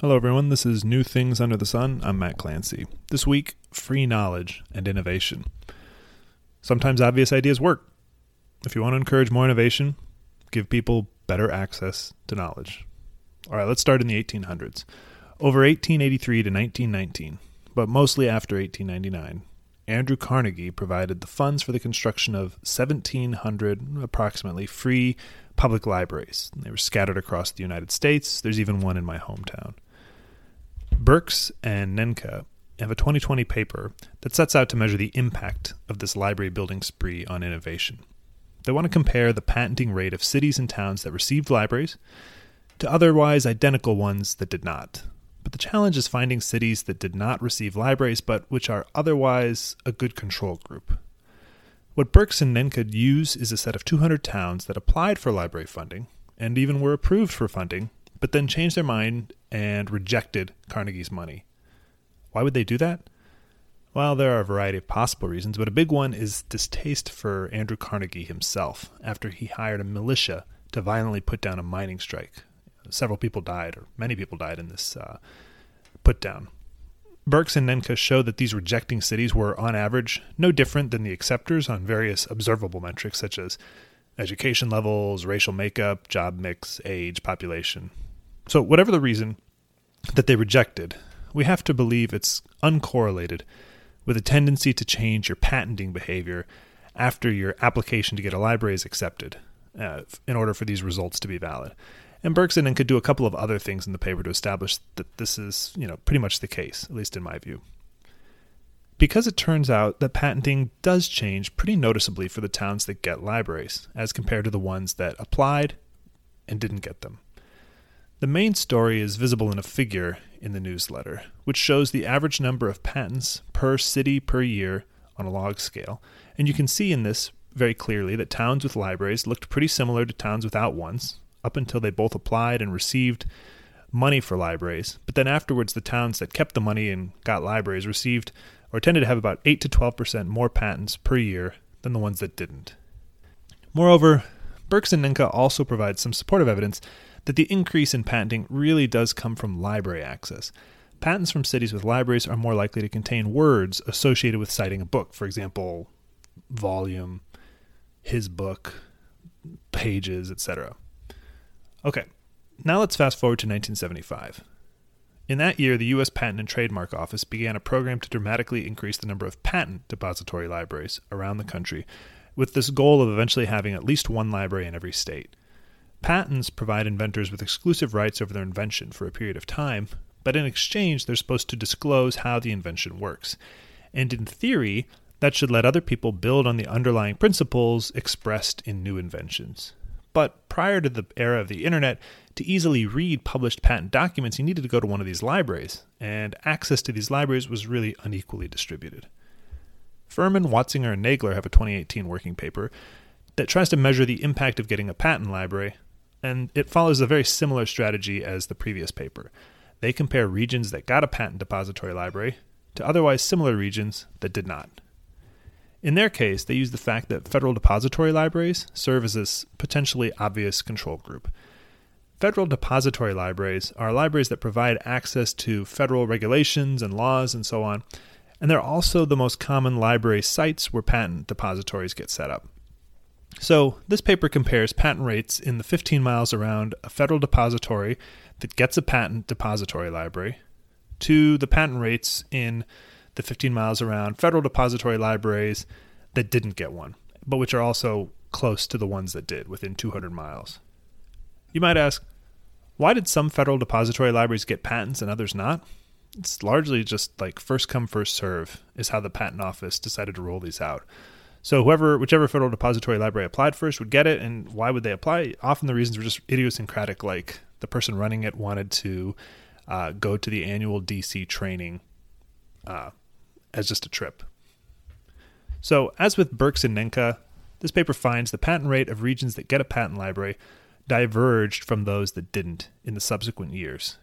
Hello, everyone. This is New Things Under the Sun. I'm Matt Clancy. This week, free knowledge and innovation. Sometimes obvious ideas work. If you want to encourage more innovation, give people better access to knowledge. All right, let's start in the 1800s. Over 1883 to 1919, but mostly after 1899, Andrew Carnegie provided the funds for the construction of 1,700 approximately free public libraries. They were scattered across the United States. There's even one in my hometown. Berkes and Nencka have a 2020 paper that sets out to measure the impact of this library building spree on innovation. They want to compare the patenting rate of cities and towns that received libraries to otherwise identical ones that did not. But the challenge is finding cities that did not receive libraries but which are otherwise a good control group. What Berkes and Nencka use is a set of 200 towns that applied for library funding and even were approved for funding, but then changed their mind and rejected Carnegie's money. Why would they do that? Well, there are a variety of possible reasons, but a big one is distaste for Andrew Carnegie himself after he hired a militia to violently put down a mining strike. Several people died, or many people died in this uh, put down. Berkes and Nencka show that these rejecting cities were, on average, no different than the acceptors on various observable metrics such as education levels, racial makeup, job mix, age, population. So, whatever the reason that they rejected, we have to believe it's uncorrelated with a tendency to change your patenting behavior after your application to get a library is accepted uh, in order for these results to be valid. And Berkson could do a couple of other things in the paper to establish that this is, you know, pretty much the case, at least in my view. Because it turns out that patenting does change pretty noticeably for the towns that get libraries, as compared to the ones that applied and didn't get them. The main story is visible in a figure in the newsletter, which shows the average number of patents per city per year on a log scale. And you can see in this very clearly that towns with libraries looked pretty similar to towns without ones, up until they both applied and received money for libraries. But then afterwards, the towns that kept the money and got libraries received or tended to have about 8 to 12% more patents per year than the ones that didn't. Moreover, Berkes and Nencka also provide some supportive evidence that the increase in patenting really does come from library access. Patents from cities with libraries are more likely to contain words associated with citing a book, for example, volume, his book, pages, etc. Okay, now let's fast forward to 1975. In that year, the U.S. Patent and Trademark Office began a program to dramatically increase the number of patent depository libraries around the country, with this goal of eventually having at least one library in every state. Patents provide inventors with exclusive rights over their invention for a period of time, but in exchange, they're supposed to disclose how the invention works. And in theory, that should let other people build on the underlying principles expressed in new inventions. But prior to the era of the internet, to easily read published patent documents, you needed to go to one of these libraries, and access to these libraries was really unequally distributed. Furman, Watzinger, and Nagler have a 2018 working paper that tries to measure the impact of getting a patent library and it follows a very similar strategy as the previous paper. They compare regions that got a patent depository library to otherwise similar regions that did not. In their case, they use the fact that federal depository libraries serve as this potentially obvious control group. Federal depository libraries are libraries that provide access to federal regulations and laws and so on, and they're also the most common library sites where patent depositories get set up. So, this paper compares patent rates in the 15 miles around a federal depository that gets a patent depository library to the patent rates in the 15 miles around federal depository libraries that didn't get one, but which are also close to the ones that did, within 200 miles. You might ask, why did some federal depository libraries get patents and others not? It's largely just like first come, first serve, is how the patent office decided to roll these out. So whoever, whichever federal depository library applied first would get it. And why would they apply? Often the reasons were just idiosyncratic, like the person running it wanted to uh, go to the annual DC training uh, as just a trip. So as with Berkes and Nencka, this paper finds the patent rate of regions that get a patent library diverged from those that didn't in the subsequent years.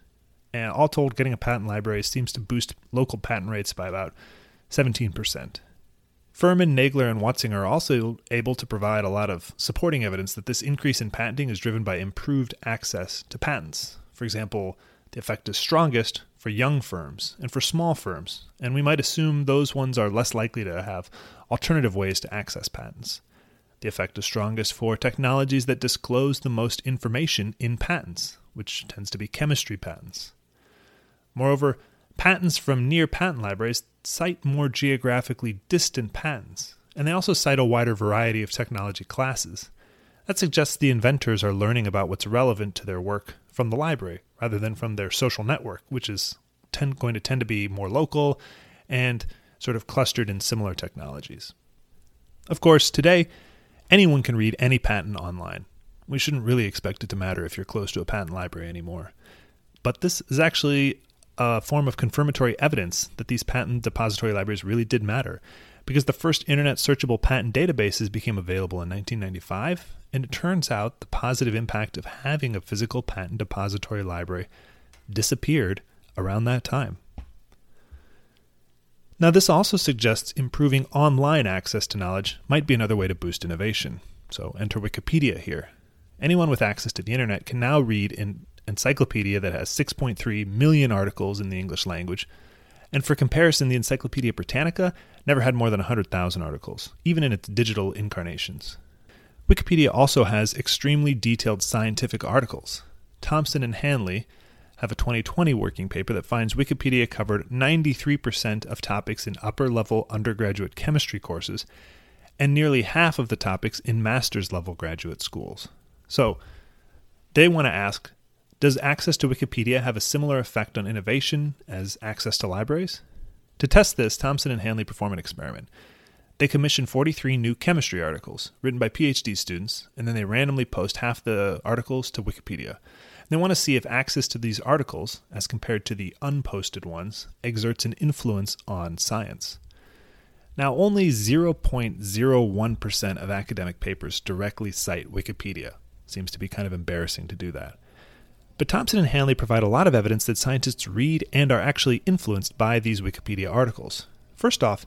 And all told, getting a patent library seems to boost local patent rates by about 17%. Furman, Nagler, and Watzinger are also able to provide a lot of supporting evidence that this increase in patenting is driven by improved access to patents. For example, The effect is strongest for young firms and for small firms, and we might assume those ones are less likely to have alternative ways to access patents. The effect is strongest for technologies that disclose the most information in patents, which tends to be chemistry patents. Moreover, patents from near patent libraries cite more geographically distant patents, and they also cite a wider variety of technology classes. That suggests the inventors are learning about what's relevant to their work from the library rather than from their social network, which is tend, going to tend to be more local and sort of clustered in similar technologies. Of course, today, anyone can read any patent online. We shouldn't really expect it to matter if you're close to a patent library anymore. But this is actually a form of confirmatory evidence that these patent depository libraries really did matter because the first internet searchable patent databases became available in 1995, and it turns out the positive impact of having a physical patent depository library disappeared around that time. Now, this also suggests improving online access to knowledge might be another way to boost innovation. So, enter Wikipedia here. Anyone with access to the internet can now read an encyclopedia that has 6.3 million articles in the English language. And for comparison, the Encyclopedia Britannica never had more than 100,000 articles, even in its digital incarnations. Wikipedia also has extremely detailed scientific articles. Thompson and Hanley have a 2020 working paper that finds Wikipedia covered 93% of topics in upper level undergraduate chemistry courses and nearly half of the topics in master's level graduate schools. So, they want to ask Does access to Wikipedia have a similar effect on innovation as access to libraries? To test this, Thompson and Hanley perform an experiment. They commission 43 new chemistry articles written by PhD students, and then they randomly post half the articles to Wikipedia. They want to see if access to these articles, as compared to the unposted ones, exerts an influence on science. Now, only 0.01% of academic papers directly cite Wikipedia. Seems to be kind of embarrassing to do that. But Thompson and Hanley provide a lot of evidence that scientists read and are actually influenced by these Wikipedia articles. First off,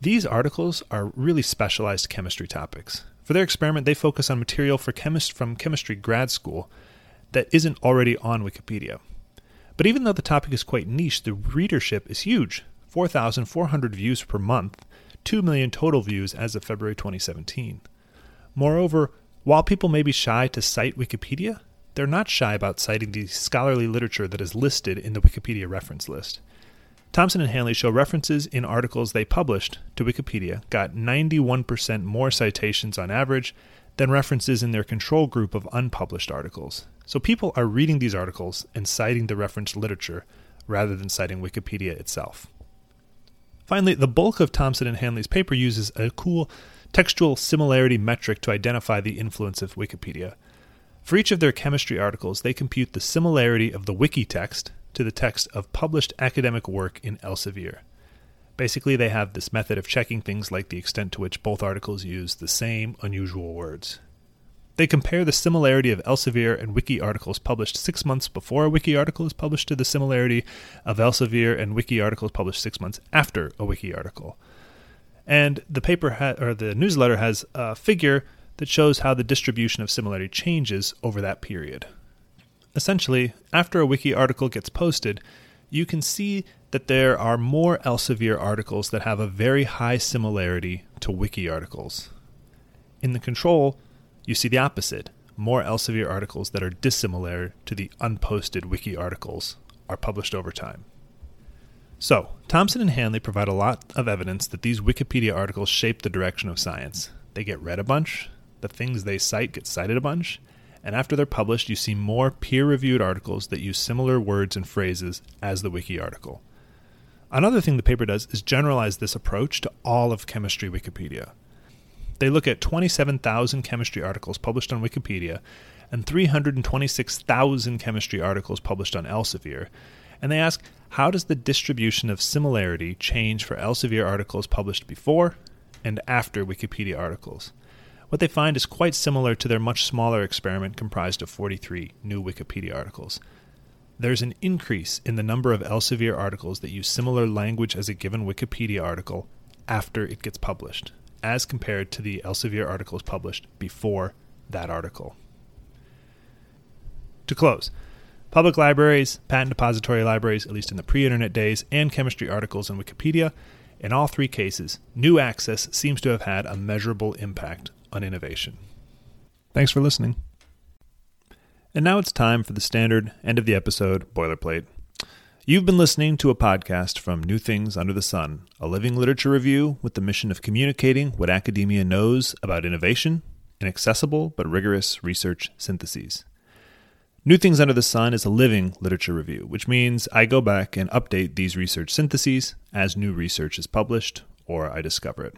these articles are really specialized chemistry topics. For their experiment, they focus on material for chemist from chemistry grad school that isn't already on Wikipedia. But even though the topic is quite niche, the readership is huge 4,400 views per month, 2 million total views as of February 2017. Moreover, while people may be shy to cite Wikipedia, they're not shy about citing the scholarly literature that is listed in the Wikipedia reference list. Thompson and Hanley show references in articles they published to Wikipedia got 91% more citations on average than references in their control group of unpublished articles. So people are reading these articles and citing the referenced literature rather than citing Wikipedia itself. Finally, the bulk of Thompson and Hanley's paper uses a cool textual similarity metric to identify the influence of Wikipedia. For each of their chemistry articles, they compute the similarity of the wiki text to the text of published academic work in Elsevier. Basically, they have this method of checking things like the extent to which both articles use the same unusual words. They compare the similarity of Elsevier and Wiki articles published six months before a Wiki article is published to the similarity of Elsevier and Wiki articles published six months after a Wiki article. And the paper ha- or the newsletter has a figure that shows how the distribution of similarity changes over that period. Essentially, after a Wiki article gets posted, you can see that there are more Elsevier articles that have a very high similarity to Wiki articles. In the control, you see the opposite. More Elsevier articles that are dissimilar to the unposted wiki articles are published over time. So, Thompson and Hanley provide a lot of evidence that these Wikipedia articles shape the direction of science. They get read a bunch, the things they cite get cited a bunch, and after they're published, you see more peer reviewed articles that use similar words and phrases as the wiki article. Another thing the paper does is generalize this approach to all of chemistry Wikipedia. They look at 27,000 chemistry articles published on Wikipedia and 326,000 chemistry articles published on Elsevier, and they ask how does the distribution of similarity change for Elsevier articles published before and after Wikipedia articles? What they find is quite similar to their much smaller experiment comprised of 43 new Wikipedia articles. There's an increase in the number of Elsevier articles that use similar language as a given Wikipedia article after it gets published as compared to the Elsevier articles published before that article. To close, Public libraries, patent depository libraries, at least in the pre internet days, and chemistry articles in Wikipedia. In all three cases, new access seems to have had a measurable impact on innovation. Thanks for listening. And now it's time for the standard end of the episode boilerplate. You've been listening to a podcast from New Things Under the Sun, a living literature review with the mission of communicating what academia knows about innovation in accessible but rigorous research syntheses. New Things Under the Sun is a living literature review, which means I go back and update these research syntheses as new research is published or I discover it.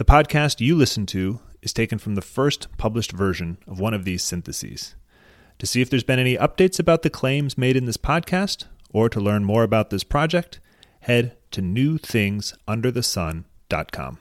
The podcast you listen to is taken from the first published version of one of these syntheses. To see if there's been any updates about the claims made in this podcast, or to learn more about this project, head to newthingsunderthesun.com.